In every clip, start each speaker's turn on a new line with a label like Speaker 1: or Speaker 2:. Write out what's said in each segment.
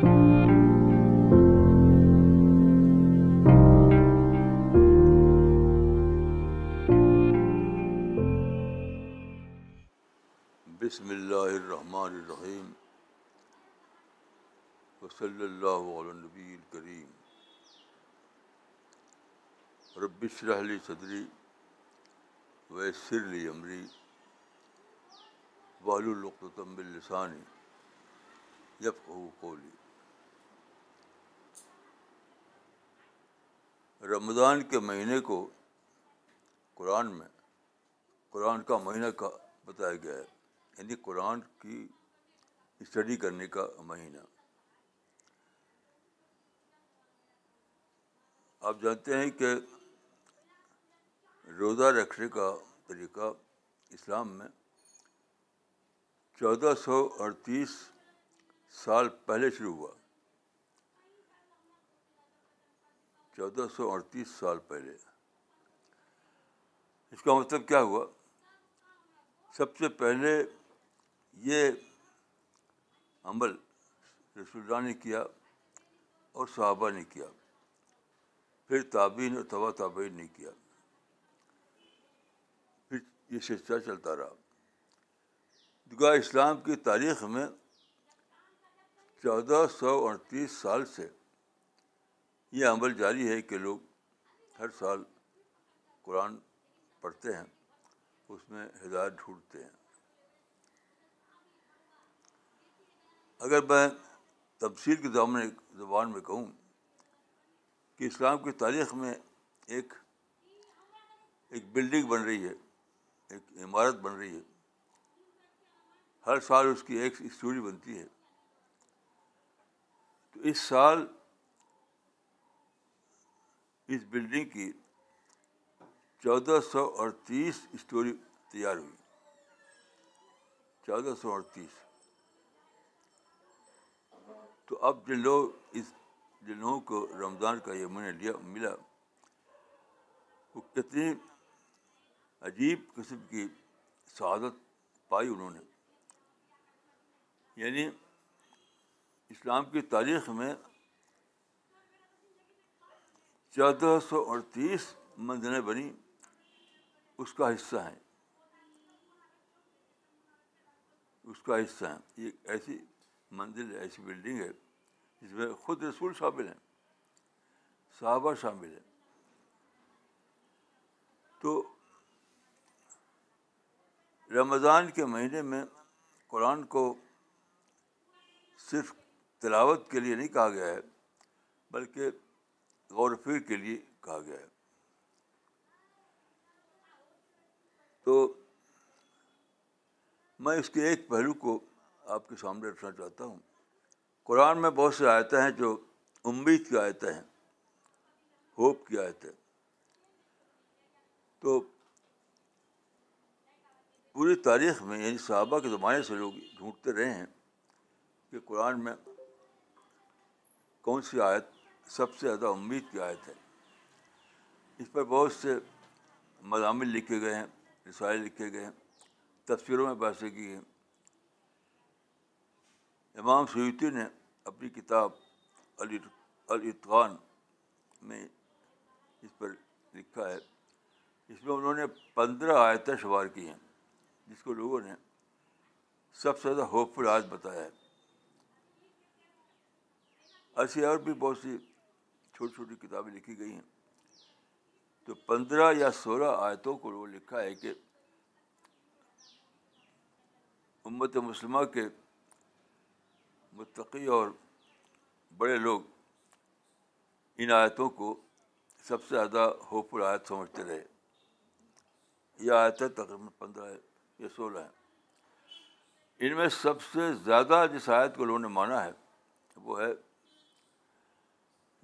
Speaker 1: بسم اللہ الرحمن الرحیم وصلی اللہ علیہ نبی ال کریم اور بسر علی صدری ویسر لی عمری والم بل لسانی یفقہ قولی رمضان کے مہینے کو قرآن میں قرآن کا مہینہ کا بتایا گیا ہے یعنی قرآن کی اسٹڈی کرنے کا مہینہ آپ جانتے ہیں کہ روزہ رکھنے کا طریقہ اسلام میں چودہ سو اڑتیس سال پہلے شروع ہوا چودہ سو اڑتیس سال پہلے اس کا مطلب کیا ہوا سب سے پہلے یہ عمل رسول اللہ نے کیا اور صحابہ نے کیا پھر تعبین اور توا تعبین نے کیا پھر یہ سلسلہ چلتا رہا دگا اسلام کی تاریخ میں چودہ سو اڑتیس سال سے یہ عمل جاری ہے کہ لوگ ہر سال قرآن پڑھتے ہیں اس میں ہدایت ڈھونڈتے ہیں اگر میں تفصیل کے زبان میں کہوں کہ اسلام کی تاریخ میں ایک ایک بلڈنگ بن رہی ہے ایک عمارت بن رہی ہے ہر سال اس کی ایک اسٹوری بنتی ہے تو اس سال اس بلڈنگ کی چودہ سو اڑتیس اسٹوری تیار ہوئی چودہ سو اڑتیس تو اب جن لوگ اس جن لوگوں کو رمضان کا یہ ملا وہ کتنی عجیب قسم کی شہادت پائی انہوں نے یعنی اسلام کی تاریخ میں چودہ سو اڑتیس منزلیں بنی اس کا حصہ ہیں اس کا حصہ ہیں یہ ایسی منزل ایسی بلڈنگ ہے جس میں خود رسول شامل ہیں صحابہ شامل ہیں تو رمضان کے مہینے میں قرآن کو صرف تلاوت کے لیے نہیں کہا گیا ہے بلکہ غور فیر کے لیے کہا گیا ہے تو میں اس کے ایک پہلو کو آپ کے سامنے رکھنا چاہتا ہوں قرآن میں بہت سے آیتیں ہیں جو امید کی آیتیں ہیں ہوپ کی آیتیں تو پوری تاریخ میں یعنی صحابہ کے زمانے سے لوگ ڈھونڈتے رہے ہیں کہ قرآن میں کون سی آیت سب سے زیادہ امید کی آیت ہے اس پر بہت سے مضامین لکھے گئے ہیں رسائل لکھے گئے ہیں تصویروں میں باتیں کی ہیں امام سیوتی نے اپنی کتاب الاتقان میں اس پر لکھا ہے اس میں انہوں نے پندرہ آیتیں شمار کی ہیں جس کو لوگوں نے سب سے زیادہ ہوپ فل آج بتایا ہے ایسی اور بھی بہت سی چھوٹی چھوٹی کتابیں لکھی گئی ہیں تو پندرہ یا سولہ آیتوں کو وہ لکھا ہے کہ امت مسلمہ کے متقی اور بڑے لوگ ان آیتوں کو سب سے زیادہ ہوپ آیت سمجھتے رہے یہ آیتیں تقریباً پندرہ یا سولہ ہیں ان میں سب سے زیادہ جس آیت کو لوگوں نے مانا ہے وہ ہے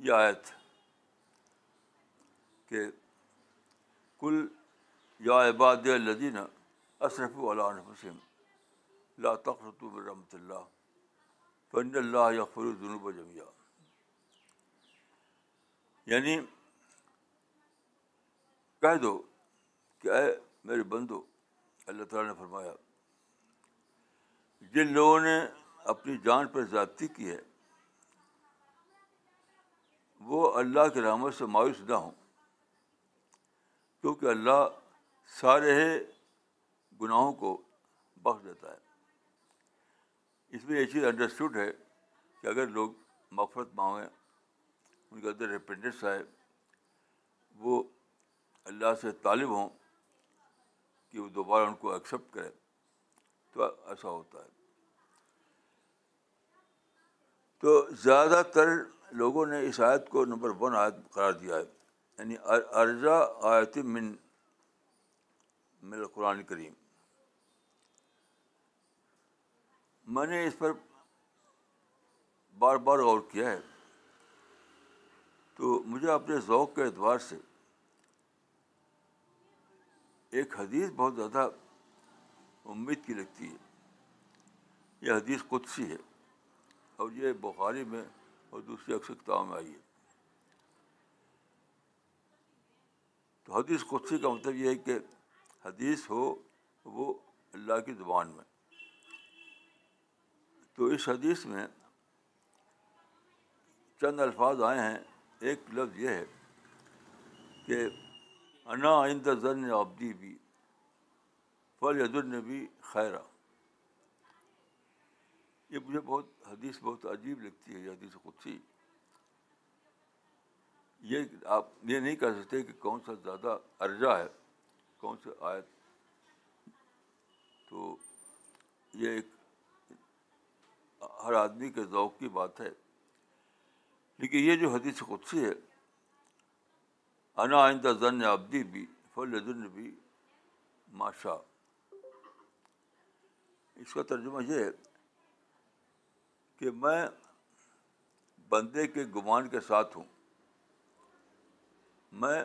Speaker 1: یہ آیت کہ کل یا عباد یابادی اصرف علسلم اللہ تخرۃۃۃ رحمۃ اللہ فن اللہ یا فردن جمیا یعنی کہہ دو کہ اے میرے بندو اللہ تعالیٰ نے فرمایا جن لوگوں نے اپنی جان پر زیادتی کی ہے وہ اللہ کی رحمت سے مایوس نہ ہوں کیونکہ اللہ سارے گناہوں کو بخش دیتا ہے اس میں یہ چیز انڈرسٹوڈ ہے کہ اگر لوگ مفرت مانگیں ان کے اندر ریپینڈنس آئے وہ اللہ سے طالب ہوں کہ وہ دوبارہ ان کو ایکسیپٹ کرے تو ایسا ہوتا ہے تو زیادہ تر لوگوں نے اس آیت کو نمبر ون آیت قرار دیا ہے یعنی ارضا آیت من من قرآن کریم میں نے اس پر بار بار غور کیا ہے تو مجھے اپنے ذوق کے اعتبار سے ایک حدیث بہت زیادہ امید کی لگتی ہے یہ حدیث قدسی ہے اور یہ بخاری میں اور دوسری کتاب میں آئی ہے تو حدیث قدسی کا مطلب یہ ہے کہ حدیث ہو وہ اللہ کی زبان میں تو اس حدیث میں چند الفاظ آئے ہیں ایک لفظ یہ ہے کہ انا آئندہ ذن آبدی بھی فل ضدرن خیرہ یہ مجھے بہت حدیث بہت عجیب لگتی ہے یہ حدیث قدسی یہ آپ یہ نہیں کہہ سکتے کہ کون سا زیادہ ارجا ہے کون سا آیت تو یہ ایک ہر آدمی کے ذوق کی بات ہے لیکن یہ جو حدیث قدسی ہے انا آئندہ زن آبدی بھی فل بھی ماشا اس کا ترجمہ یہ ہے کہ میں بندے کے گمان کے ساتھ ہوں میں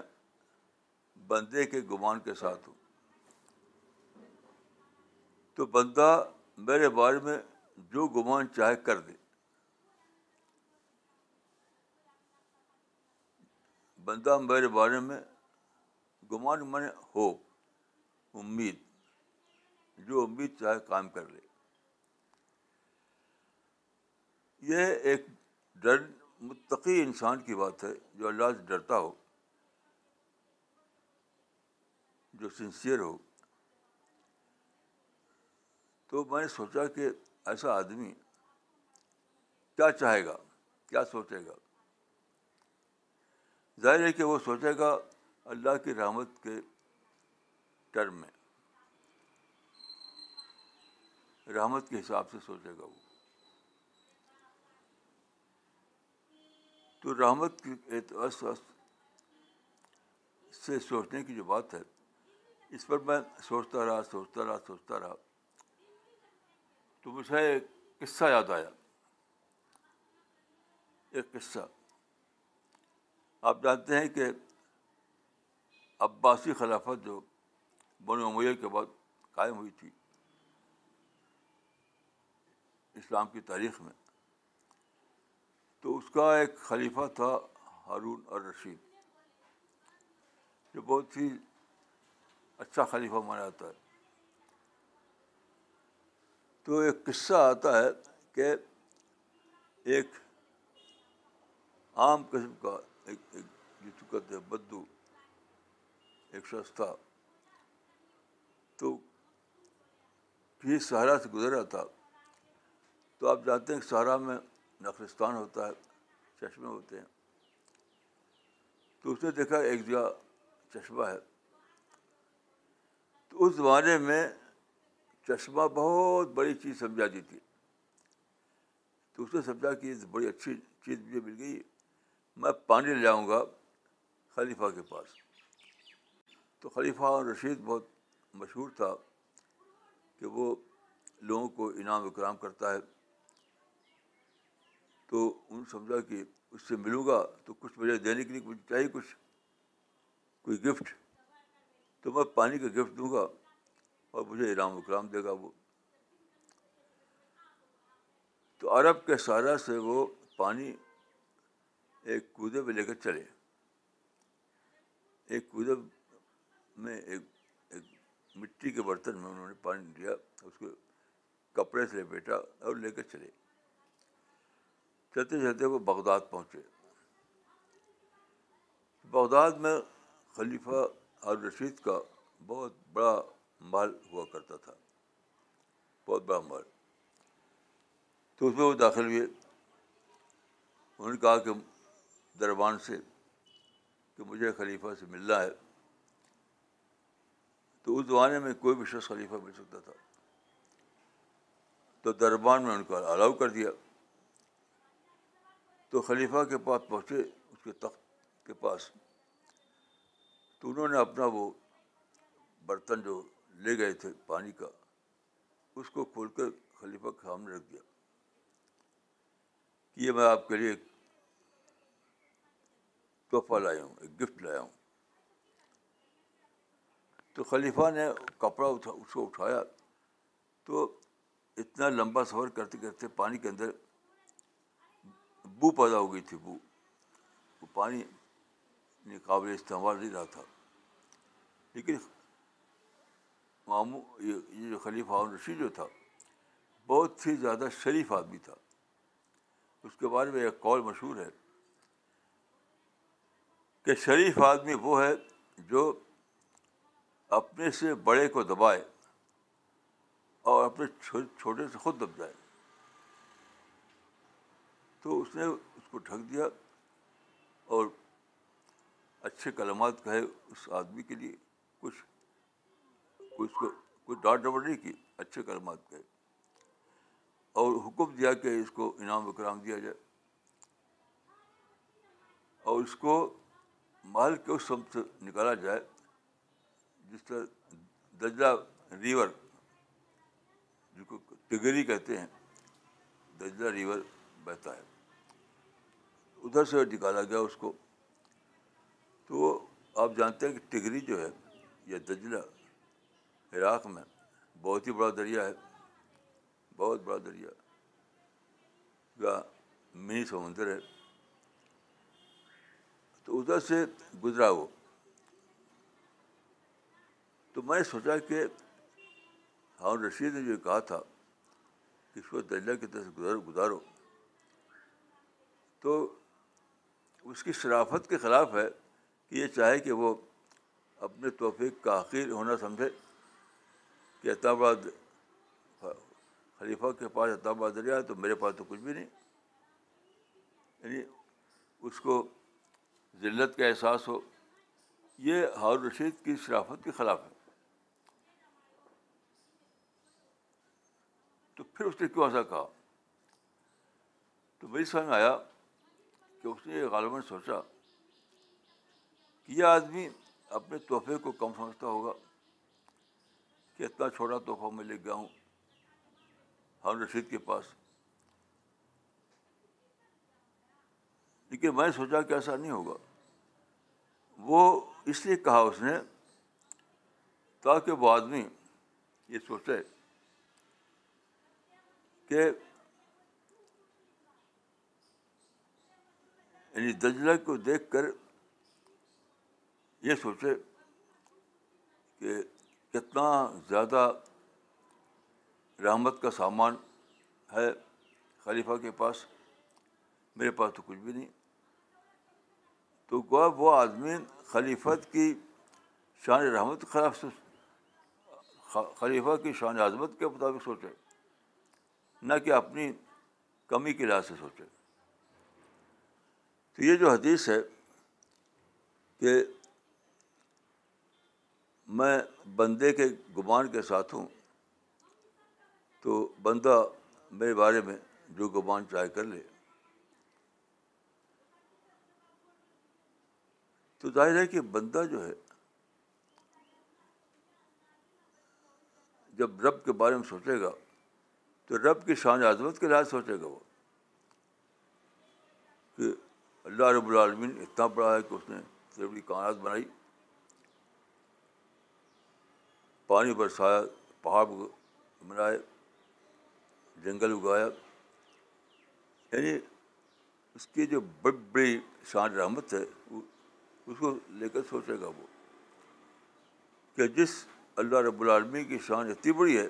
Speaker 1: بندے کے گمان کے ساتھ ہوں تو بندہ میرے بارے میں جو گمان چاہے کر دے بندہ میرے بارے میں گمان میں ہو امید جو امید چاہے کام کر لے یہ ایک ڈر متقی انسان کی بات ہے جو اللہ سے ڈرتا ہو جو سنسیئر ہو تو میں نے سوچا کہ ایسا آدمی کیا چاہے گا کیا سوچے گا ظاہر ہے کہ وہ سوچے گا اللہ کی رحمت کے ٹرم میں رحمت کے حساب سے سوچے گا وہ تو رحمت کی اعتبار سے سوچنے کی جو بات ہے اس پر میں سوچتا رہا سوچتا رہا سوچتا رہا تو مجھے ایک قصہ یاد آیا ایک قصہ آپ جانتے ہیں کہ عباسی خلافت جو بن امیہ کے بعد قائم ہوئی تھی اسلام کی تاریخ میں تو اس کا ایک خلیفہ تھا ہارون اور رشید جو بہت ہی اچھا خلیفہ مانا جاتا ہے تو ایک قصہ آتا ہے کہ ایک عام قسم کا ایک ایک کہتے ہیں بدو ایک شخص تھا تو کسی سہارا سے گزر رہا تھا تو آپ جانتے ہیں کہ سہارا میں نخلستان ہوتا ہے چشمے ہوتے ہیں تو اس نے دیکھا ایک جگہ چشمہ ہے تو اس زمانے میں چشمہ بہت بڑی چیز سمجھا دی تھی تو اس نے سمجھا کہ بڑی اچھی چیز مجھے مل گئی میں پانی لے جاؤں گا خلیفہ کے پاس تو خلیفہ اور رشید بہت مشہور تھا کہ وہ لوگوں کو انعام اکرام کرتا ہے تو ان سمجھا کہ اس سے ملوں گا تو کچھ مجھے دینے کے لیے چاہیے کچھ کوئی گفٹ تو میں پانی کا گفٹ دوں گا اور مجھے ارام اکرام دے گا وہ تو عرب کے سارا سے وہ پانی ایک کودے پہ لے کر چلے ایک کودے میں ایک ایک مٹی کے برتن میں انہوں نے پانی لیا اس کو کپڑے سے لپیٹا اور لے کر چلے چلتے چلتے وہ بغداد پہنچے بغداد میں خلیفہ اور رشید کا بہت بڑا مال ہوا کرتا تھا بہت بڑا مال تو اس میں وہ داخل ہوئے انہوں نے کہا کہ دربان سے کہ مجھے خلیفہ سے ملنا ہے تو اس زمانے میں کوئی بھی شخص خلیفہ مل سکتا تھا تو دربان میں ان کو الاؤ کر دیا تو خلیفہ کے پاس پہنچے اس کے تخت کے پاس تو انہوں نے اپنا وہ برتن جو لے گئے تھے پانی کا اس کو کھول کر خلیفہ کے سامنے رکھ دیا کہ یہ میں آپ کے لیے ایک تحفہ لایا ہوں ایک گفٹ لایا ہوں تو خلیفہ نے کپڑا اٹھا اس کو اٹھایا تو اتنا لمبا سفر کرتے کرتے پانی کے اندر بو پیدا ہو گئی تھی بو وہ پانی قابل استعمال نہیں رہا تھا لیکن یہ جو خلیفہ عام رشید جو تھا بہت ہی زیادہ شریف آدمی تھا اس کے بارے میں ایک قول مشہور ہے کہ شریف آدمی وہ ہے جو اپنے سے بڑے کو دبائے اور اپنے چھوٹے سے خود دب جائے تو اس نے اس کو ڈھک دیا اور اچھے کلمات کہے اس آدمی کے لیے کچھ اس کو کچھ ڈبٹ نہیں کی اچھے کلمات کہے اور حکم دیا کہ اس کو انعام وکرام دیا جائے اور اس کو محل کے اس سمت سے نکالا جائے جس طرح دجلہ ریور کو تگری کہتے ہیں دجلہ ریور بہتا ہے ادھر سے نکالا گیا اس کو تو آپ جانتے ہیں کہ ٹگری جو ہے یا دجلہ عراق میں بہت ہی بڑا دریا ہے بہت بڑا دریا یا منی سمندر ہے تو ادھر سے گزرا وہ تو میں نے سوچا کہ ہارون رشید نے جو کہا تھا کہ اس کو دجلہ کی طرف سے گزارو گزارو تو اس کی شرافت کے خلاف ہے کہ یہ چاہے کہ وہ اپنے توفیق کا حقیر ہونا سمجھے کہ عطاب خلیفہ کے پاس عطب ہے تو میرے پاس تو کچھ بھی نہیں یعنی اس کو ذلت کا احساس ہو یہ ہارون رشید کی شرافت کے خلاف ہے تو پھر اس نے کیوں ایسا کہا تو میری سمجھ میں آیا کہ اس نے غالباً سوچا کہ یہ آدمی اپنے تحفے کو کم سمجھتا ہوگا کہ اتنا چھوٹا تحفہ میں لے گیا ہوں ہم رشید کے پاس لیکن میں سوچا کہ ایسا نہیں ہوگا وہ اس لیے کہا اس نے تاکہ وہ آدمی یہ سوچے کہ یعنی دجلہ کو دیکھ کر یہ سوچے کہ کتنا زیادہ رحمت کا سامان ہے خلیفہ کے پاس میرے پاس تو کچھ بھی نہیں تو وہ آدمی خلیفت کی شان رحمت خلاف سوچ خلیفہ کی شان عظمت کے مطابق سوچے نہ کہ اپنی کمی کے لحاظ سے سوچے تو یہ جو حدیث ہے کہ میں بندے کے گمان کے ساتھ ہوں تو بندہ میرے بارے میں جو گمان چاہے کر لے تو ظاہر ہے کہ بندہ جو ہے جب رب کے بارے میں سوچے گا تو رب کی شان عظمت کے لحاظ سوچے گا وہ کہ اللہ رب العالمین اتنا بڑا ہے کہ اس نے صرف کائنات بنائی پانی برسایا پہاڑ بنائے جنگل اگایا یعنی اس کی جو بڑی بڑی شان رحمت ہے اس کو لے کر سوچے گا وہ کہ جس اللہ رب العالمین کی شان اتنی بڑی ہے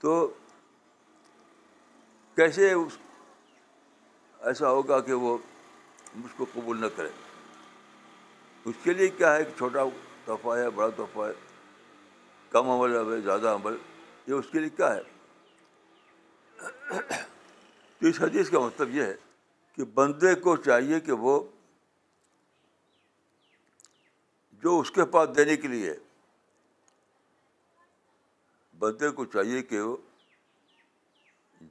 Speaker 1: تو کیسے اس ایسا ہوگا کہ وہ اس کو قبول نہ کرے اس کے لیے کیا ہے کہ چھوٹا تحفہ ہے بڑا تحفہ ہے کم عمل اب زیادہ عمل یہ اس کے لیے کیا ہے تو اس حدیث کا مطلب یہ ہے کہ بندے کو چاہیے کہ وہ جو اس کے پاس دینے کے لیے بندے کو چاہیے کہ وہ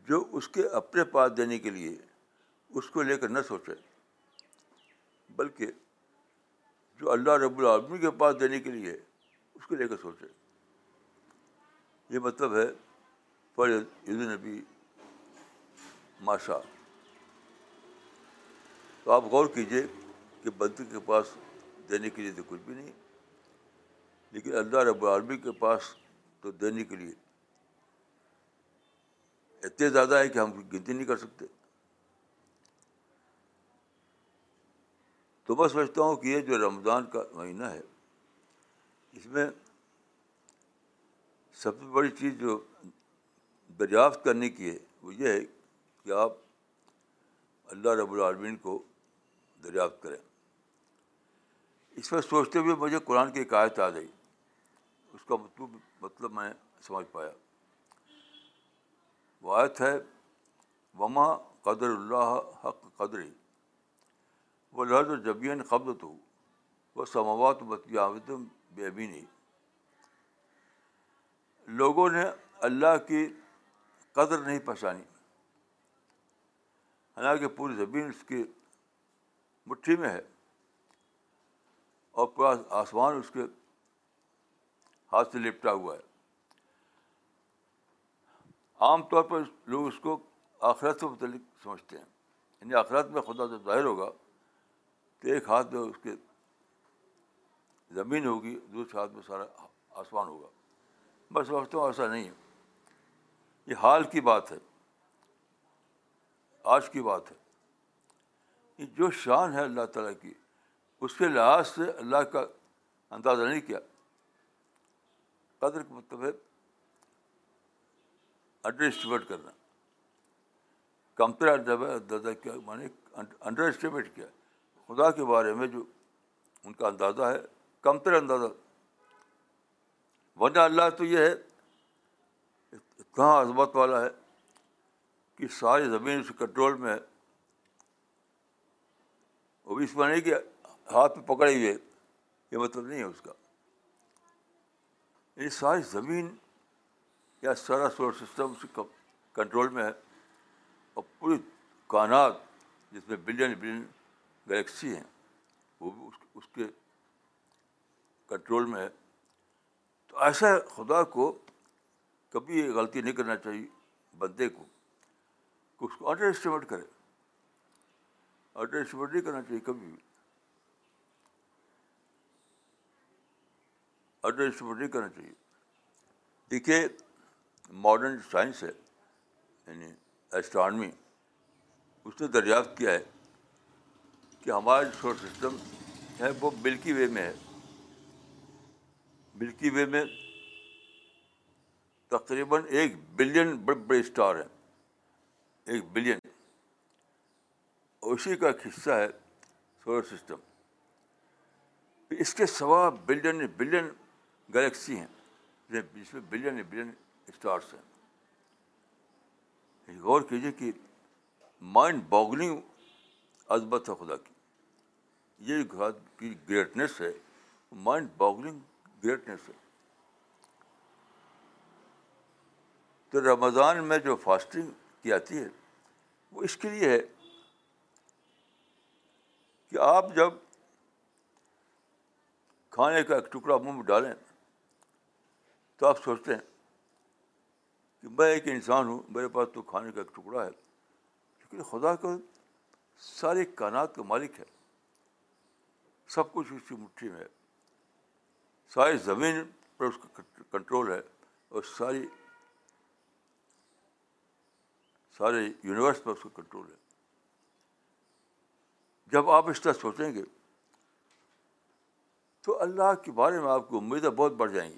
Speaker 1: جو اس کے اپنے پاس دینے کے لیے اس کو لے کر نہ سوچے بلکہ جو اللہ رب العالمی کے پاس دینے کے لیے اس کو لے کر سوچے یہ مطلب ہے پر نبی ماشا تو آپ غور کیجیے کہ بند کے پاس دینے کے لیے تو کچھ بھی نہیں لیکن اللہ رب العالمی کے پاس تو دینے کے لیے اتنے زیادہ ہے کہ ہم گنتی نہیں کر سکتے تو میں سوچتا ہوں کہ یہ جو رمضان کا مہینہ ہے اس میں سب سے بڑی چیز جو دریافت کرنے کی ہے وہ یہ ہے کہ آپ اللہ رب العالمین کو دریافت کریں اس پر سوچتے ہوئے مجھے قرآن کی عکایت آ گئی اس کا مطلب مطلب میں سمجھ پایا وہ آیت ہے وما قدر اللہ حق قدر وہ لہٰذ و جبین قبض تو وہ سماوات بتیاوت بے بھی نہیں لوگوں نے اللہ کی قدر نہیں پہچانی حالانکہ پوری زبین اس کی مٹھی میں ہے اور پورا آسمان اس کے ہاتھ سے لپٹا ہوا ہے عام طور پر لوگ اس کو آخرت سے متعلق سمجھتے ہیں یعنی آخرت میں خدا سے ظاہر ہوگا تو ایک ہاتھ میں اس کے زمین ہوگی دوسرے ہاتھ میں سارا آسمان ہوگا میں سمجھتا ہوں ایسا نہیں ہے یہ حال کی بات ہے آج کی بات ہے یہ جو شان ہے اللہ تعالیٰ کی اس کے لحاظ سے اللہ کا اندازہ نہیں کیا قدر کے ہے انڈر اسٹیمیٹ کرنا کمتر اندازہ کیا میں کیا انڈر اسٹیمیٹ کیا خدا کے بارے میں جو ان کا اندازہ ہے کم تر اندازہ ورنہ اللہ تو یہ ہے اتنا عظمت والا ہے کہ ساری زمین اس کنٹرول میں ہے وہ بھی اس میں نہیں کہ ہاتھ میں پکڑے ہوئے یہ مطلب نہیں ہے اس کا یہ ساری زمین یا سارا سولر سسٹم اس کنٹرول میں ہے اور پوری کائنات جس میں بلین بلین گلیکسی ہیں وہ بھی اس اس کے کنٹرول میں ہے تو ایسا خدا کو کبھی یہ غلطی نہیں کرنا چاہیے بندے کو کہ اس کو آڈر اسٹیمیٹ کرے آڈر اسٹیمیٹ نہیں کرنا چاہیے کبھی بھی انڈر اسٹیمیٹ نہیں کرنا چاہیے دیکھیے ماڈرن سائنس ہے یعنی اسٹرانمی اس نے دریافت کیا ہے کہ ہمارا جو سولر سسٹم ہے وہ ملکی وے میں ہے ملکی وے میں تقریباً ایک بلین بڑے بڑے اسٹار ہیں ایک بلین اسی کا ایک حصہ ہے سولر سسٹم اس کے سوا بلین بلین گلیکسی ہیں جس میں بلین بلین اسٹارس ہیں غور کیجیے کہ مائنڈ باگلنگ عظمت ہے خدا کی یہ گھر کی گریٹنیس ہے مائنڈ باگلنگ گریٹنیس ہے تو رمضان میں جو فاسٹنگ کی آتی ہے وہ اس کے لیے ہے کہ آپ جب کھانے کا ایک ٹکڑا منہ میں ڈالیں تو آپ سوچتے ہیں کہ میں ایک انسان ہوں میرے پاس تو کھانے کا ایک ٹکڑا ہے کیونکہ خدا کو سارے کانات کا مالک ہے سب کچھ اس کی مٹھی میں ہے ساری زمین پر اس کا کنٹرول ہے اور ساری سارے یونیورس پر اس کا کنٹرول ہے جب آپ اس طرح سوچیں گے تو اللہ کے بارے میں آپ کی امیدیں بہت بڑھ جائیں گی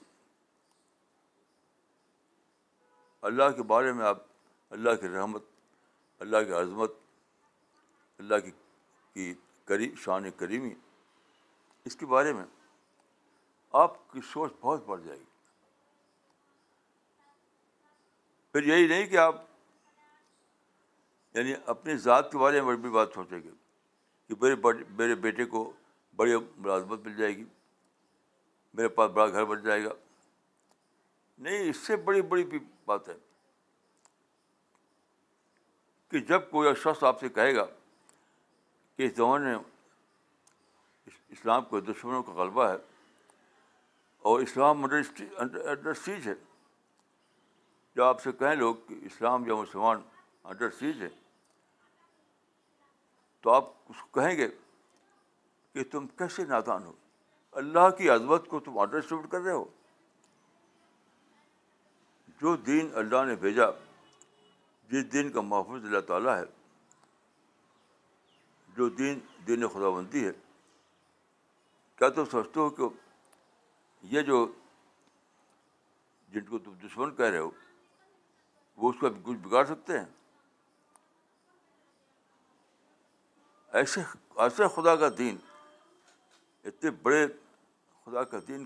Speaker 1: اللہ کے بارے میں آپ اللہ کی رحمت اللہ کی عظمت اللہ کی کریم شان کریمی اس کے بارے میں آپ کی سوچ بہت بڑھ جائے گی پھر یہی نہیں کہ آپ یعنی اپنی ذات کے بارے میں بھی بات سوچیں گے کہ میرے میرے بیٹے کو بڑی ملازمت مل جائے گی میرے پاس بڑا گھر بن جائے گا نہیں اس سے بڑی بڑی بھی بات ہے کہ جب کوئی شخص آپ سے کہے گا کہ اس زمانے میں اسلام کے دشمنوں کا غلبہ ہے اور اسلام انڈر سیج ہے جب آپ سے کہیں لوگ کہ اسلام یا مسلمان انڈر سیج ہے تو آپ اس کو کہیں گے کہ تم کیسے نادان ہو اللہ کی عظمت کو تم انڈر اسٹیمیٹ کر رہے ہو جو دین اللہ نے بھیجا جس دین کا محفوظ اللہ تعالیٰ ہے جو دین دین خدا بندی ہے کیا تم سمجھتے ہو کہ یہ جو جن کو تم دشمن کہہ رہے ہو وہ اس کو کچھ بگاڑ سکتے ہیں ایسے ایسے خدا کا دین اتنے بڑے خدا کا دین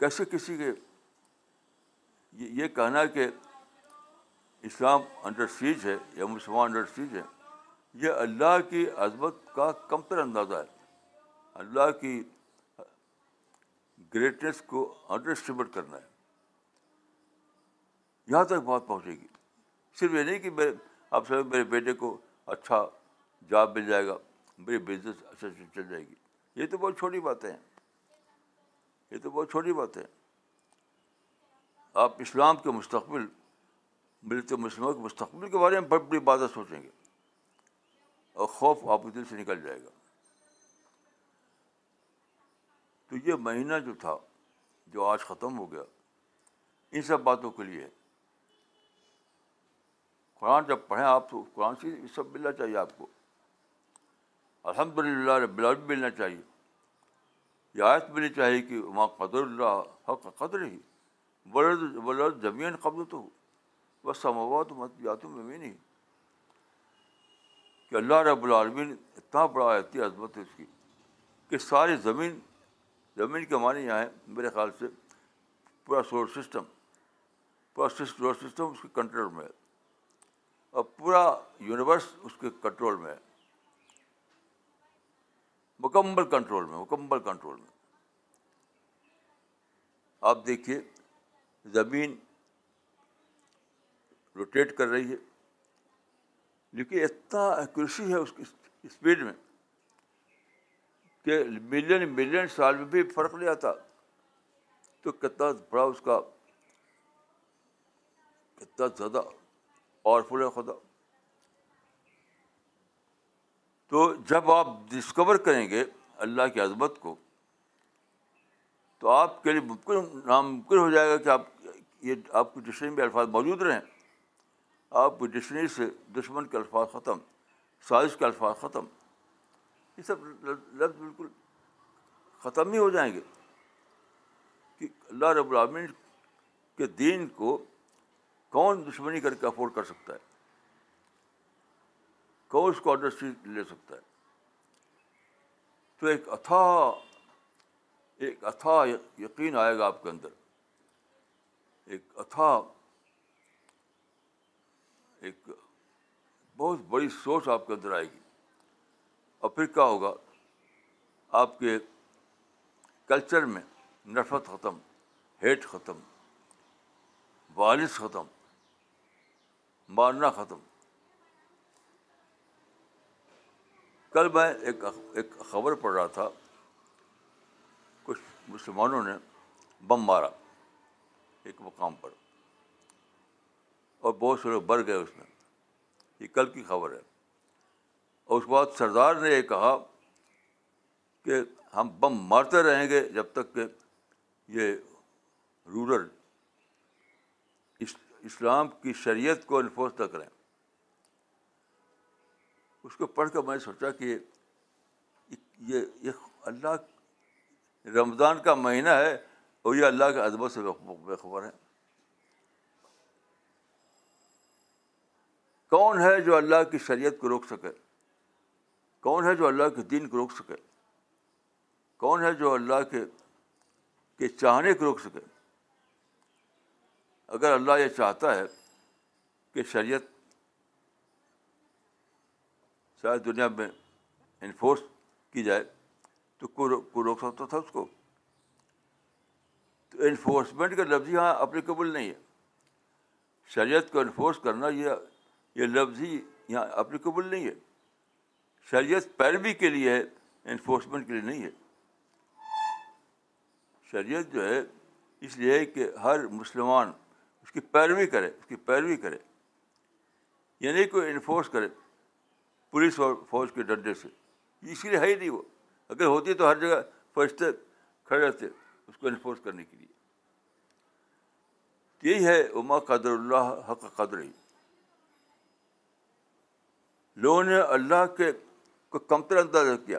Speaker 1: کیسے کسی کے یہ کہنا کہ اسلام انڈر سیج ہے یا مسلمان انڈر سیج ہے یہ اللہ کی عظمت کا کمتر اندازہ ہے اللہ کی گریٹنیس کو انڈر اسٹیمیٹ کرنا ہے یہاں تک بات پہنچے گی صرف یہ نہیں کہ آپ سب میرے بیٹے کو اچھا جاب مل جائے گا میری بزنس اچھے سے چل جائے گی یہ تو بہت چھوٹی باتیں ہیں یہ تو بہت چھوٹی بات ہے آپ اسلام کے مستقبل ملت مسلموں کے مستقبل کے بارے میں بڑی بڑی باتیں سوچیں گے اور خوف آپ کے دل سے نکل جائے گا تو یہ مہینہ جو تھا جو آج ختم ہو گیا ان سب باتوں کے لیے قرآن جب پڑھیں آپ تو قرآن سے سب ملنا چاہیے آپ کو الحمد للہ رب بھی ملنا چاہیے یہ آیت ملنی چاہیے کہ وہاں قدر اللہ حق قدر ہی زمین قبل تو بس سمواتوں میں نہیں کہ اللہ رب العالمین اتنا بڑا اتنی عظمت ہے اس کی کہ ساری زمین زمین کے معنی یہاں ہے میرے خیال سے پورا سولر سسٹم پورا سولر سسٹم اس کے کنٹرول میں ہے اور پورا یونیورس اس کے کنٹرول میں ہے مکمل کنٹرول میں مکمل کنٹرول میں آپ دیکھیے زمین روٹیٹ کر رہی ہے لیکن اتنا ایکوریسی ہے اس کی اسپیڈ میں کہ ملین ملین سال میں بھی فرق نہیں آتا تو کتنا بڑا اس کا کتنا زیادہ آورفل ہے خدا تو جب آپ ڈسکور کریں گے اللہ کی عظمت کو تو آپ کے لیے ممکن ناممکن ہو جائے گا کہ آپ یہ آپ کے ٹیوشن میں الفاظ موجود رہیں آپ کی ڈکشنری سے دشمن کے الفاظ ختم سازش کے الفاظ ختم یہ سب لفظ بالکل ختم ہی ہو جائیں گے کہ اللہ رب العامن کے دین کو کون دشمنی کر کے افورڈ کر سکتا ہے کون اس کو آڈر سیٹ لے سکتا ہے تو ایک اتھا ایک اتھا یقین آئے گا آپ کے اندر ایک اتھا ایک بہت بڑی سوچ آپ کے اندر آئے گی اور پھر کیا ہوگا آپ کے کلچر میں نفرت ختم ہیٹ ختم وارث ختم مارنا ختم کل میں ایک ایک خبر پڑھ رہا تھا کچھ مسلمانوں نے بم مارا ایک مقام پر اور بہت سے لوگ بڑھ گئے اس میں یہ کل کی خبر ہے اور اس کے بعد سردار نے یہ کہا کہ ہم بم مارتے رہیں گے جب تک کہ یہ رورل اسلام کی شریعت کو انفورس نہ کریں اس کو پڑھ کر میں نے سوچا کہ یہ یہ اللہ رمضان کا مہینہ ہے اور یہ اللہ کے ادب سے بےخبر ہے کون ہے جو اللہ کی شریعت کو روک سکے کون ہے جو اللہ کے دین کو روک سکے کون ہے جو اللہ کے کے چاہنے کو روک سکے اگر اللہ یہ چاہتا ہے کہ شریعت شاید دنیا میں انفورس کی جائے تو کو روک سکتا تھا اس کو تو انفورسمنٹ کا لفظ یہاں اپلیکیبل نہیں ہے شریعت کو انفورس کرنا یہ یہ لفظ ہی یہاں اپلیکیبل نہیں ہے شریعت پیروی کے لیے ہے انفورسمنٹ کے لیے نہیں ہے شریعت جو ہے اس لیے کہ ہر مسلمان اس کی پیروی کرے اس کی پیروی کرے یعنی کوئی انفورس کرے پولیس اور فوج کے ڈنڈے سے اس لیے ہے ہی نہیں وہ اگر ہوتی تو ہر جگہ فرشتے کھڑے رہتے اس کو انفورس کرنے کے لیے یہی ہے عما قدر اللہ حق قدر ہی لوگوں نے اللہ کے کو کمتر اندازہ کیا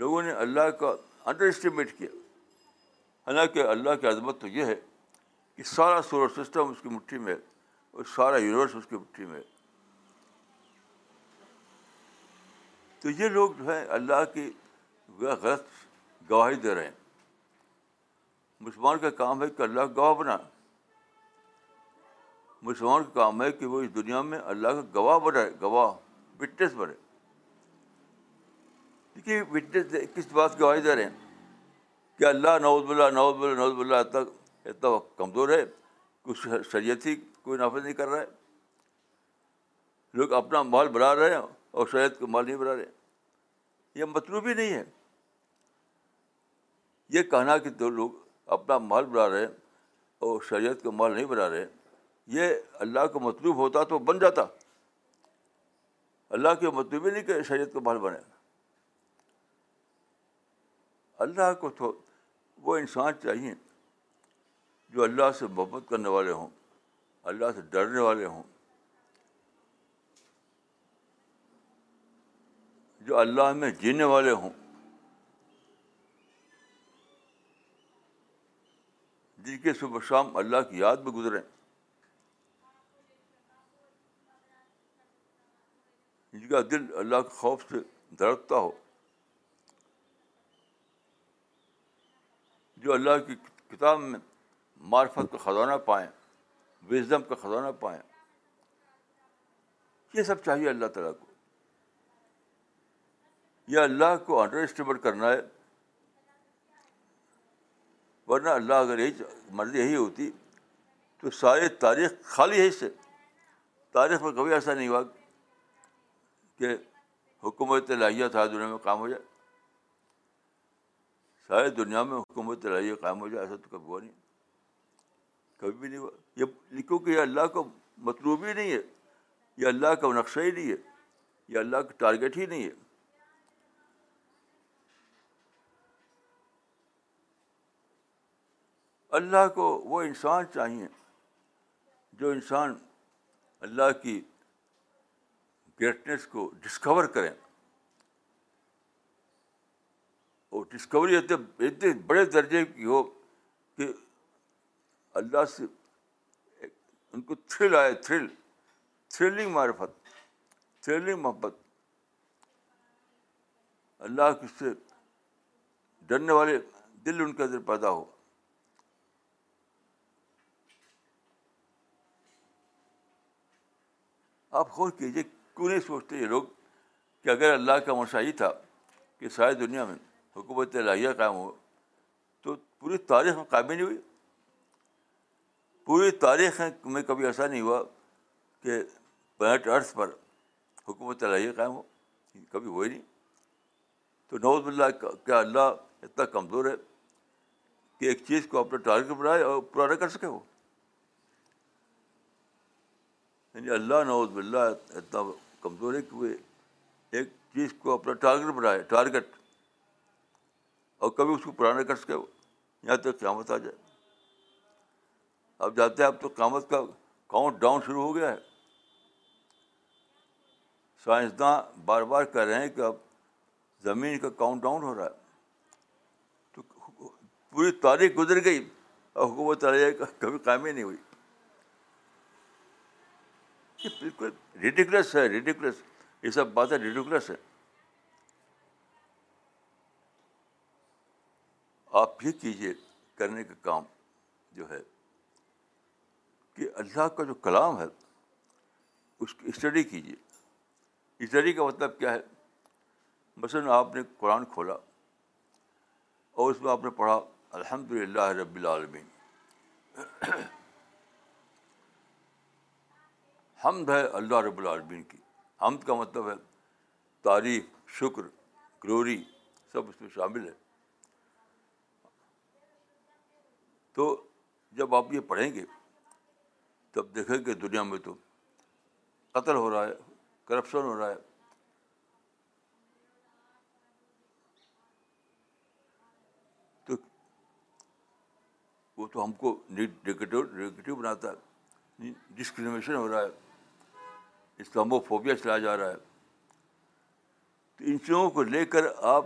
Speaker 1: لوگوں نے اللہ کا انڈر اسٹیمیٹ کیا حالانکہ اللہ کی عظمت تو یہ ہے کہ سارا سولر سسٹم اس کی مٹھی میں ہے اور سارا یونیورس اس کی مٹھی میں ہے تو یہ لوگ جو ہیں اللہ کی غلط گواہی دے رہے ہیں مسلمان کا کام ہے کہ اللہ گواہ بنا مسلمان کا کام ہے کہ وہ اس دنیا میں اللہ کا گواہ بڑھے گواہ وٹنس بڑھے دیکھیے وٹنس کس بات کے دے رہے ہیں کہ اللہ نوز بلّہ نوز بلّہ نوز اللہ تک اتنا کمزور ہے کچھ شریعت ہی کوئی نافذ نہیں کر رہا ہے لوگ اپنا مال بڑھا رہے ہیں اور شریعت کو مال نہیں بڑھا رہے یہ مطلوب ہی نہیں ہے یہ کہنا کہ جو لوگ اپنا مال بڑھا رہے ہیں اور شریعت کا مال نہیں بڑھا رہے یہ اللہ کو مطلوب ہوتا تو بن جاتا اللہ کے مطلوب ہی نہیں کہ شریعت کو بھل بنے اللہ کو تو وہ انسان چاہیے جو اللہ سے محبت کرنے والے ہوں اللہ سے ڈرنے والے ہوں جو اللہ میں جینے والے ہوں جن کے صبح شام اللہ کی یاد میں گزریں کا دل اللہ کے خوف سے دھڑکتا ہو جو اللہ کی کتاب میں معرفت کا خزانہ پائیں وزم کا خزانہ پائیں یہ سب چاہیے اللہ تعالیٰ کو یہ اللہ کو انڈر اسٹیمیٹ کرنا ہے ورنہ اللہ اگر یہی مرضی یہی ہوتی تو سارے تاریخ خالی ہے اس سے تاریخ میں کبھی ایسا نہیں ہوا کہ حکومت لہیہ تھا دنیا میں قائم ہو جائے ساری دنیا میں حکومت لاہیا قائم ہو جائے ایسا تو کبھی ہوا نہیں کبھی بھی نہیں ہوا یہ لکھو کہ یہ اللہ کو مطلوب ہی نہیں ہے یہ اللہ کا نقشہ ہی نہیں ہے یہ اللہ کا ٹارگیٹ ہی نہیں ہے اللہ کو وہ انسان چاہیے جو انسان اللہ کی گریٹنیس کو ڈسکور کریں اور ڈسکوری اتنے اتنے بڑے درجے کی ہو کہ اللہ سے ان کو تھرل آئے تھرل تھرلنگ معرفت تھرلنگ محبت اللہ کے ڈرنے والے دل ان کے اندر پیدا ہو آپ غور کیجیے کیوں نہیں سوچتے یہ لوگ کہ اگر اللہ کا منشا یہ تھا کہ ساری دنیا میں حکومت الہیہ قائم ہو تو پوری تاریخ میں قابل نہیں ہوئی پوری تاریخ میں کبھی ایسا نہیں ہوا کہ پلانٹ ارتھ پر حکومت الہیہ قائم ہو کبھی ہوئی نہیں تو نوز اللہ کیا اللہ اتنا کمزور ہے کہ ایک چیز کو اپنا ٹارگیٹ بنائے اور پورا نہ کر سکے وہ یعنی اللہ نوز اللہ اتنا کمزوری کے ہوئے ایک چیز کو اپنا ٹارگیٹ بنائے ٹارگیٹ اور کبھی اس کو نہ کر سکے یہاں تک قیامت آ جائے اب جاتے ہیں اب تو قیامت کا کاؤنٹ ڈاؤن شروع ہو گیا ہے سائنسداں بار بار کہہ رہے ہیں کہ اب زمین کا کاؤنٹ ڈاؤن ہو رہا ہے تو پوری تاریخ گزر گئی اور حکومت کبھی قائم ہی نہیں ہوئی یہ جی، بالکل ریڈیکلس ہے ریڈیکلس یہ سب باتیں ریڈیکلس ہے آپ یہ کیجیے کرنے کا کام جو ہے کہ اللہ کا جو کلام ہے اس کی اسٹڈی کیجیے اسٹڈی کا مطلب کیا ہے مثلاً آپ نے قرآن کھولا اور اس میں آپ نے پڑھا الحمد للہ رب العالمین حمد ہے اللہ رب العالمین کی حمد کا مطلب ہے تعریف شکر گلوری سب اس میں شامل ہے تو جب آپ یہ پڑھیں گے تب دیکھیں گے دنیا میں تو قتل ہو رہا ہے کرپشن ہو رہا ہے تو وہ تو ہم کو نیگیٹو بناتا ہے ڈسکریمنیشن ہو رہا ہے فوبیا چلایا جا رہا ہے تو ان چیزوں کو لے کر آپ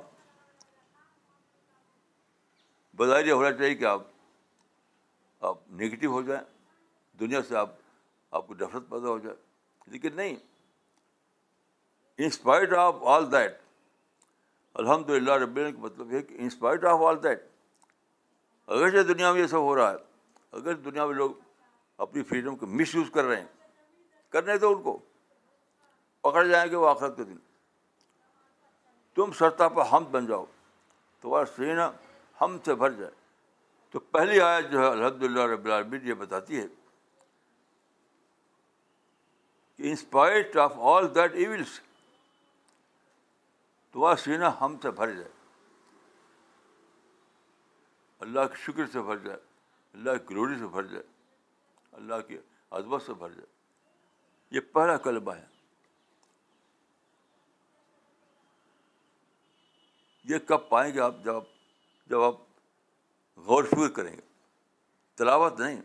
Speaker 1: بظاہر ہونا چاہیے کہ آپ آپ نگیٹو ہو جائیں دنیا سے آپ آپ کو نفرت پیدا ہو جائے لیکن نہیں انسپائرڈ آف آل دیٹ الحمد للہ رب کا مطلب ہے کہ انسپائرڈ آف آل دیٹ اگرچہ دنیا میں یہ سب ہو رہا ہے اگر دنیا میں لوگ اپنی فریڈم کو مس یوز کر رہے ہیں کرنے دو ان کو پکڑ جائیں گے وہ آخرت کے دن تم سرتا پر ہم بن جاؤ تو وہ سینا ہم سے بھر جائے تو پہلی آیت جو ہے الحمد للہ رب العالمین یہ بتاتی ہے کہ in spite of all that events تو سینا ہم سے بھر جائے اللہ کے شکر سے بھر جائے اللہ کی گلوری سے بھر جائے اللہ کے عظمت سے بھر جائے یہ پہلا کلمہ ہے یہ کب پائیں گے آپ جب آپ جب آپ غور فکر کریں گے تلاوت نہیں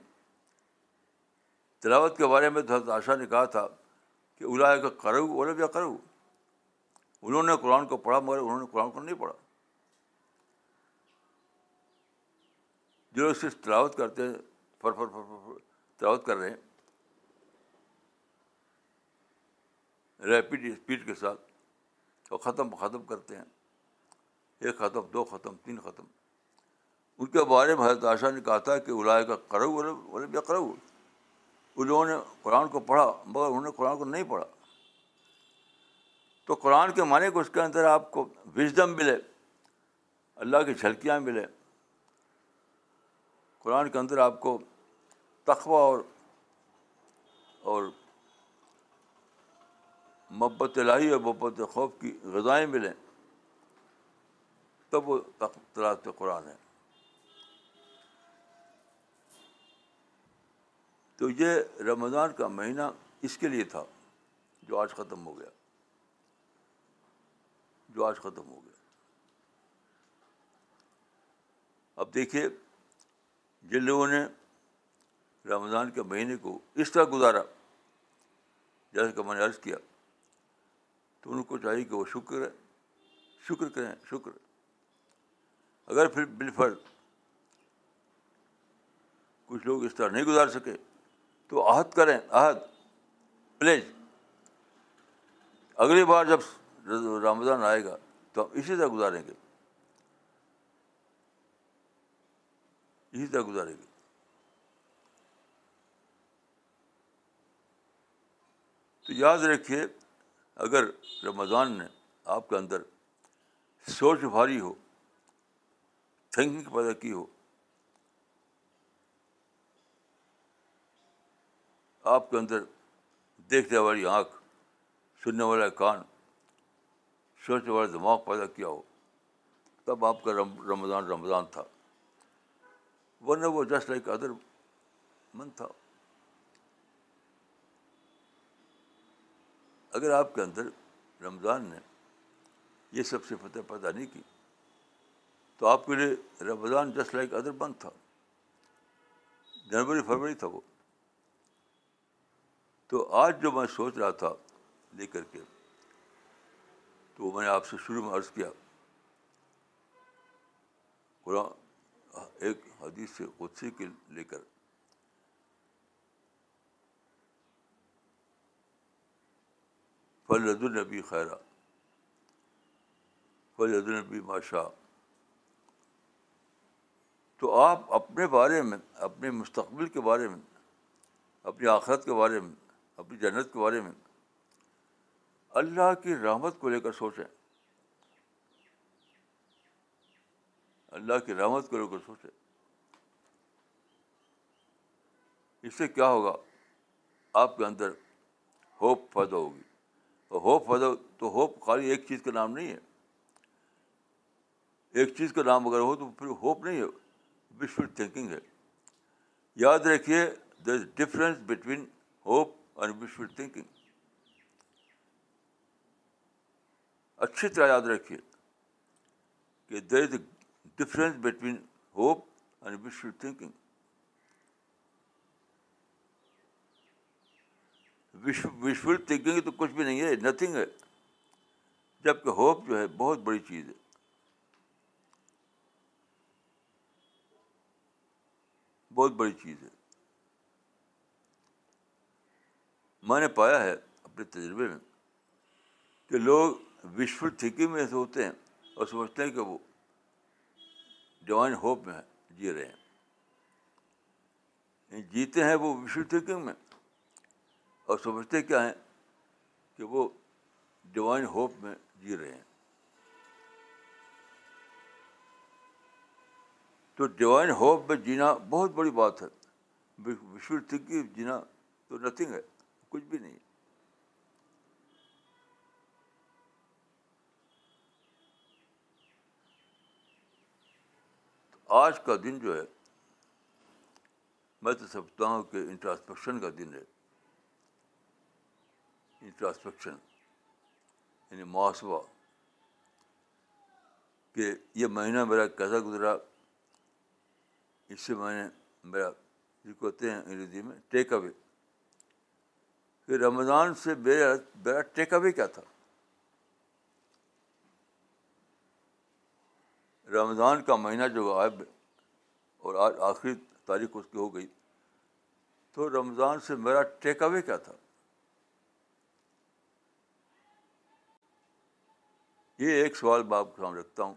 Speaker 1: تلاوت کے بارے میں حضرت آشا نے کہا تھا کہ کا کرو اولا بھی کرو انہوں نے قرآن کو پڑھا مگر انہوں نے قرآن کو نہیں پڑھا جو لوگ صرف تلاوت کرتے ہیں فر تلاوت کر رہے ہیں ریپڈ اسپیڈ کے ساتھ اور ختم ختم کرتے ہیں ایک ختم دو ختم تین ختم ان کے بارے میں حضرت عائشہ نے کہا تھا کہ الائے کا کرو یا کرو ان لوگوں نے قرآن کو پڑھا مگر انہوں نے قرآن کو نہیں پڑھا تو قرآن کے معنی کو اس کے اندر آپ کو وزڈم ملے اللہ کی جھلکیاں ملے قرآن کے اندر آپ کو تخوہ اور محبت لاہی اور محبت خوف کی غذائیں ملیں وہ تلاوت قرآن ہے تو یہ رمضان کا مہینہ اس کے لیے تھا جو آج ختم ہو گیا جو آج ختم ہو گیا اب دیکھیے جن لوگوں نے رمضان کے مہینے کو اس طرح گزارا جیسا کہ میں نے عرض کیا تو ان کو چاہیے کہ وہ شکر ہے شکر کریں شکر اگر پھر بالفڑ کچھ لوگ اس طرح نہیں گزار سکے تو عہد کریں عہد پلیز اگلی بار جب رمضان آئے گا تو ہم اسی طرح گزاریں گے اسی طرح گزاریں گے تو یاد رکھیے اگر رمضان نے آپ کے اندر سوچ بھاری ہو تھنکنگ پیدا کی ہو آپ کے اندر دیکھنے والی آنکھ سننے والا کان سوچنے والا دماغ پیدا کیا ہو تب آپ کا رمضان رمضان تھا ورنہ وہ جسٹ لائک ادر من تھا اگر آپ کے اندر رمضان نے یہ سب سے پیدا نہیں کی تو آپ کے لیے رمضان جسٹ لائک ادر بند تھا جنوری فروری تھا وہ تو آج جو میں سوچ رہا تھا لے کر کے تو میں نے آپ سے شروع میں عرض کیا قرآن ایک حدیث سے قدسی کے لے کر النبی خیرہ النبی ماشاء تو آپ اپنے بارے میں اپنے مستقبل کے بارے میں اپنی آخرت کے بارے میں اپنی جنت کے بارے میں اللہ کی رحمت کو لے کر سوچیں اللہ کی رحمت کو لے کر سوچیں اس سے کیا ہوگا آپ کے اندر ہوپ پیدا ہوگی اور ہوپ پیدا تو ہوپ خالی ایک چیز کا نام نہیں ہے ایک چیز کا نام اگر ہو تو پھر ہوپ نہیں ہے وشول تھنکنگ ہے یاد رکھیے there is difference between hope and wishful thinking اچھی طرح یاد رکھیے کہ there is a difference between hope and wishful thinking wishful thinking تو کچھ بھی نہیں ہے نتھنگ ہے جبکہ ہوپ جو ہے بہت بڑی چیز ہے بہت بڑی چیز ہے میں نے پایا ہے اپنے تجربے میں کہ لوگ وشفل تھنکنگ میں سے ہوتے ہیں اور سمجھتے ہیں کہ وہ ڈیوائن ہوپ میں جی رہے ہیں یعنی جیتے ہیں وہ وشفل تھنکنگ میں اور سمجھتے کیا ہیں کہ وہ ڈیوائن ہوپ میں جی رہے ہیں تو ڈیوائن ہوپ میں جینا بہت بڑی بات ہے تھنکنگ جینا تو نتھنگ ہے کچھ بھی نہیں آج کا دن جو ہے میں تو سمجھتا ہوں کہ انٹراسپیکشن کا دن ہے انٹراسپیکشن یعنی محاسبہ کہ یہ مہینہ میرا کیسا گزرا اس سے میں نے میرا ہیں انگریزی میں ٹیک اوے کہ رمضان سے میرا میرا ٹیک اوے کیا تھا رمضان کا مہینہ جو ہے اور آج آخری تاریخ اس کی ہو گئی تو رمضان سے میرا ٹیک اوے کیا تھا یہ ایک سوال میں آپ کے سامنے رکھتا ہوں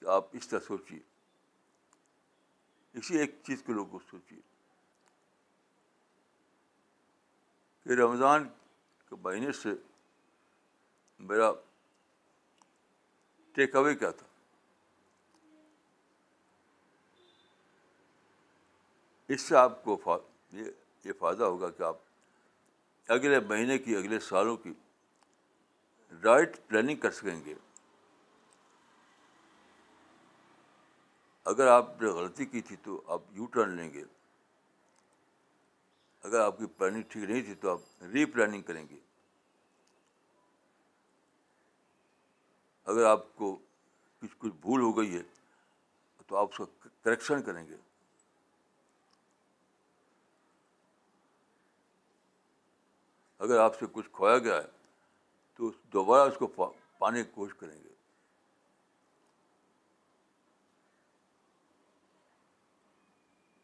Speaker 1: کہ آپ اس طرح سوچیے اسی ایک چیز کے لوگ کو سوچیے کہ رمضان کے مہینے سے میرا ٹیک اوے کیا تھا اس سے آپ کو یہ فائدہ ہوگا کہ آپ اگلے مہینے کی اگلے سالوں کی رائٹ پلاننگ کر سکیں گے اگر آپ نے غلطی کی تھی تو آپ یو ٹرن لیں گے اگر آپ کی پلاننگ ٹھیک نہیں تھی تو آپ ری پلاننگ کریں گے اگر آپ کو کچھ کچھ بھول ہو گئی ہے تو آپ اس کا کریکشن کریں گے اگر آپ سے کچھ کھویا گیا ہے تو دوبارہ اس کو پانے کی کوشش کریں گے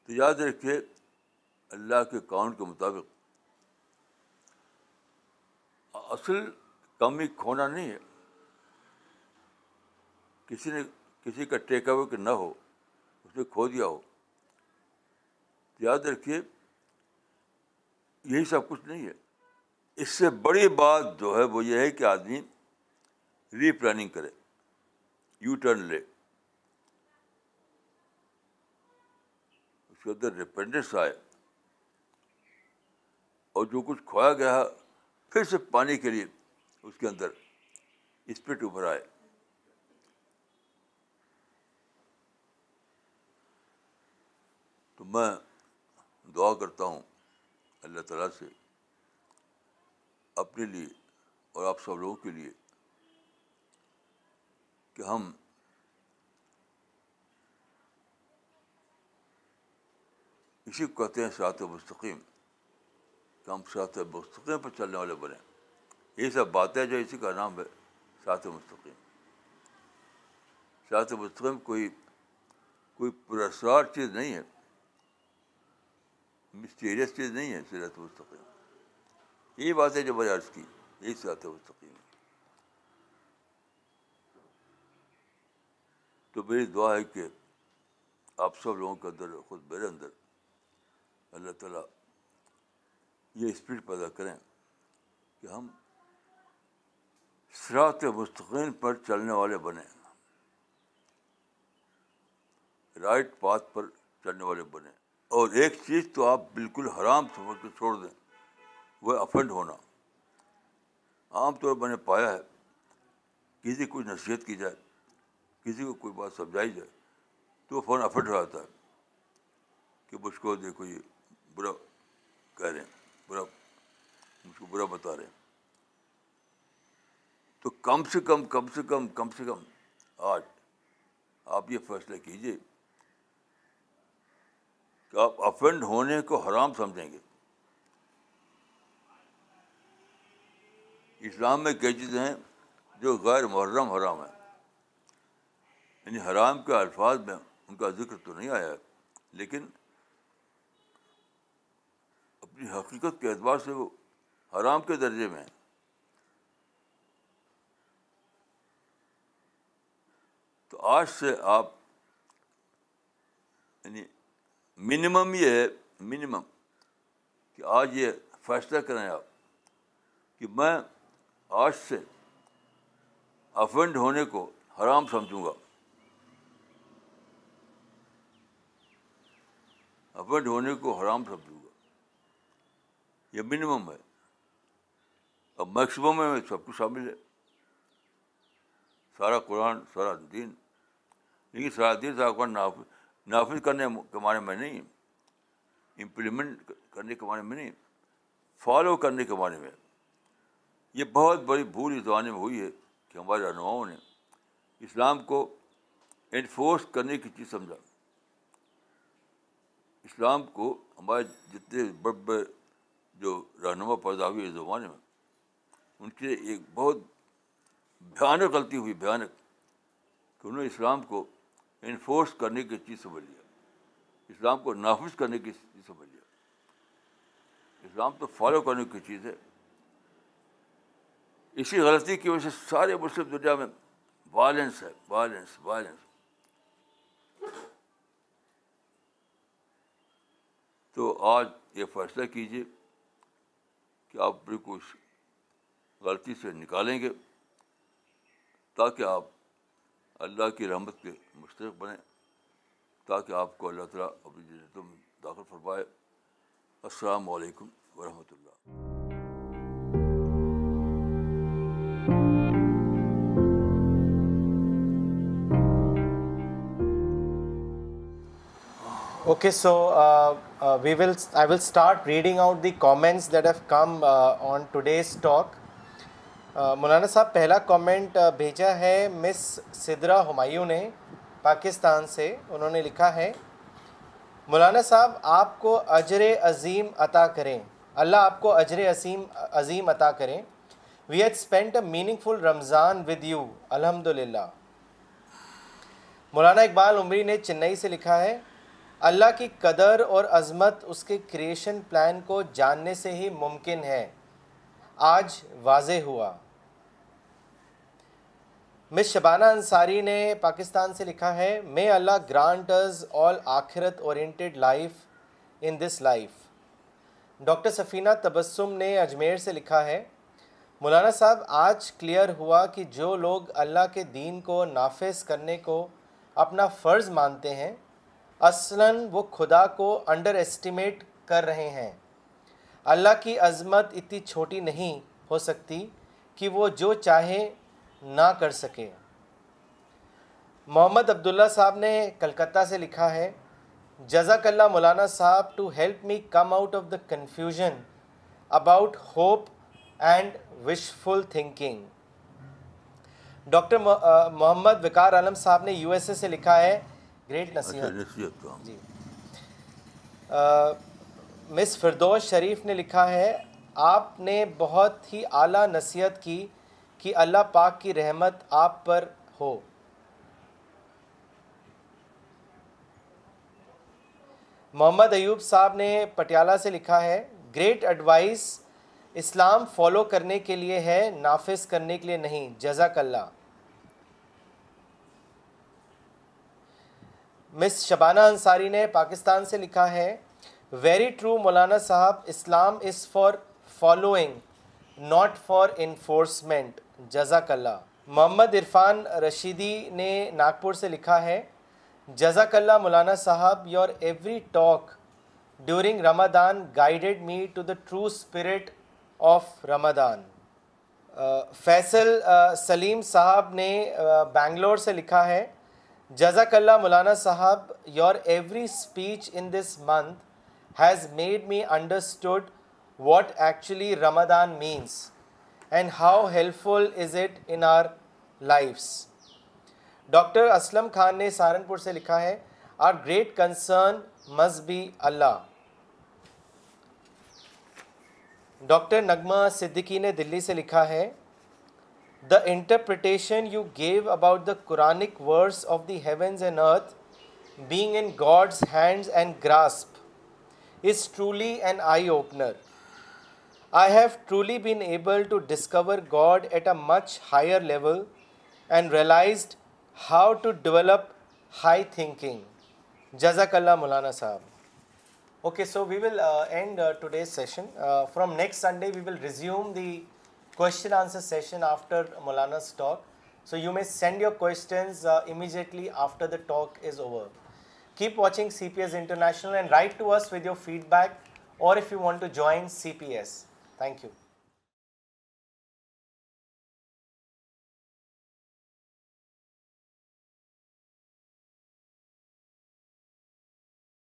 Speaker 1: تو یاد رکھیے اللہ کے کاؤنٹ کے مطابق اصل کمی کھونا نہیں ہے کسی نے کسی کا ٹیک اوے نہ ہو اس نے کھو دیا ہو تو یاد رکھیے یہی سب کچھ نہیں ہے اس سے بڑی بات جو ہے وہ یہ ہے کہ آدمی ری پلاننگ کرے یو ٹرن لے کے اندر ریپینڈنس آئے اور جو کچھ کھویا گیا پھر سے پانی کے لیے اس کے اندر اسپرٹ ابھر آئے تو میں دعا کرتا ہوں اللہ تعالیٰ سے اپنے لیے اور آپ سب لوگوں کے لیے کہ ہم اسی کو کہتے ہیں ساط مستقیم کہ ہم سرات مستقیم پر چلنے والے بنے یہ سب باتیں جو اسی کا نام ہے سرات مستقیم سرات مستقیم کوئی کوئی پرسرار چیز نہیں ہے مسٹیریس چیز نہیں ہے سیرت مستقیم یہ بات ہے جو میں عرض کی یہی سیرت مستقیم تو میری دعا ہے کہ آپ سب لوگوں کے اندر خود میرے اندر اللہ تعالیٰ یہ اسپرٹ پیدا کریں کہ ہم سرات مستقین پر چلنے والے بنیں رائٹ پاتھ پر چلنے والے بنیں اور ایک چیز تو آپ بالکل حرام سمجھ کے چھوڑ دیں وہ افنڈ ہونا عام طور پر میں نے پایا ہے کسی کو نصیحت کی جائے کسی کو کوئی بات سمجھائی جائے تو فون افنڈ ہو جاتا ہے کہ مجھ کو دیکھو یہ برا کہہ رہے ہیں برا مجھ کو برا بتا رہے ہیں تو کم سے کم کم سے کم کم سے کم آج آپ یہ فیصلہ کیجیے کہ آپ افینڈ ہونے کو حرام سمجھیں گے اسلام میں کئی چیزیں ہیں جو غیر محرم حرام ہیں یعنی حرام کے الفاظ میں ان کا ذکر تو نہیں آیا لیکن اپنی حقیقت کے اعتبار سے وہ حرام کے درجے میں تو آج سے آپ یعنی منیمم یہ ہے منیمم کہ آج یہ فیصلہ کریں آپ کہ میں آج سے افینڈ ہونے کو حرام سمجھوں گا افینڈ ہونے کو حرام سمجھوں یہ منیمم ہے اور میکسیمم میں سب کچھ شامل ہے سارا قرآن سارا دین لیکن سارا دین سارا قرآن نافذ کرنے کے معنی میں نہیں امپلیمنٹ کرنے کے معنی میں نہیں فالو کرنے کے معنی میں یہ بہت بڑی بھول اس زمانے میں ہوئی ہے کہ ہمارے رہنماؤں نے اسلام کو انفورس کرنے کی چیز سمجھا اسلام کو ہمارے جتنے بڑے بڑے جو رہنما پیدا ہوئی اس زمانے میں ان کی ایک بہت بھیانک غلطی ہوئی بھیانک کہ انہوں نے اسلام کو انفورس کرنے کی چیز سمجھ لیا اسلام کو نافذ کرنے کی چیز سمجھ لیا اسلام تو فالو کرنے کی چیز ہے اسی غلطی کی وجہ سے سارے مسلم دنیا میں وائلنس وائلنس وائلنس ہے تو آج یہ فیصلہ کیجیے کہ آپ بالکل غلطی سے نکالیں گے تاکہ آپ اللہ کی رحمت کے مشترک بنیں تاکہ آپ کو اللہ تعالیٰ اپنی جنتوں میں داخل فرمائے السلام علیکم ورحمۃ اللہ
Speaker 2: okay so uh, we will I will start reading out the comment that today's talk Maulana sahib پہلا کامنٹ بھیجا ہے مس سدرا ہمایوں نے پاکستان سے انہوں نے لکھا ہے مولانا صاحب آپ کو اجر عظیم عطا کریں اللہ آپ کو اجر عظیم عظیم عطا کریں we had spend a meaningful Ramzan with you الحمد للہ مولانا اقبال عمری نے چنئی سے لکھا ہے اللہ کی قدر اور عظمت اس کے کریشن پلان کو جاننے سے ہی ممکن ہے آج واضح ہوا مس شبانہ انصاری نے پاکستان سے لکھا ہے مے اللہ گرانٹ از آل آخرت oriented life in this life doctor Safina Tabassum نے اجمیر سے لکھا ہے مولانا صاحب آج کلیئر ہوا کہ جو لوگ اللہ کے دین کو نافذ کرنے کو اپنا فرض مانتے ہیں اصلاً وہ خدا کو انڈر اسٹیمیٹ کر رہے ہیں اللہ کی عظمت اتنی چھوٹی نہیں ہو سکتی کہ وہ جو چاہے نہ کر سکے محمد عبداللہ صاحب نے کلکتہ سے لکھا ہے جزاک Allah Maulana Sahab to help me come out of the confusion about hope and wishful thinking doctor Mohammad Waqar Alam Sahab نے یو ایس اے سے لکھا ہے گریٹ اچھا، نصیحت جی۔ مس فردوس شریف نے لکھا ہے آپ نے بہت ہی اعلیٰ نصیحت کی کہ اللہ پاک کی رحمت آپ پر ہو محمد ایوب صاحب نے پٹیالہ سے لکھا ہے گریٹ ایڈوائس اسلام فالو کرنے کے لیے ہے نافذ کرنے کے لیے نہیں جزاک اللہ مس شبانہ انصاری نے پاکستان سے لکھا ہے very true Maulana sahib Islam is for following not for enforcement جزاک اللہ محمد عرفان رشیدی نے ناگپور سے لکھا ہے جزاک اللہ Maulana sahib your every talk during Ramadan guided me to the true spirit of Ramadan Faisal Saleem sahib نے بنگلور سے لکھا ہے جزاک اللہ Maulana sahib your every speech in this month has made me understood what actually Ramadan means and how helpful is it in our lives doctor Aslam Khan نے سہارنپور سے لکھا ہے are great concern مز بی اللہ ڈاکٹر نغمہ صدیقی نے دلی سے لکھا ہے the interpretation you gave about the Quranic verse of the heavens and earth being in God's hands and grasp is truly an eye-opener. I have truly been able to discover God at a much higher level and realized how to develop high thinking. Jazakallah Maulana Sahab. Okay, so we will uh, end uh, today's session. Uh, from next Sunday, we will resume the question answer session after Maulana's talk. So you may send your questions uh, immediately after the talk is over. Keep watching CPS International and write to us with your feedback, or if you want to join CPS. Thank you.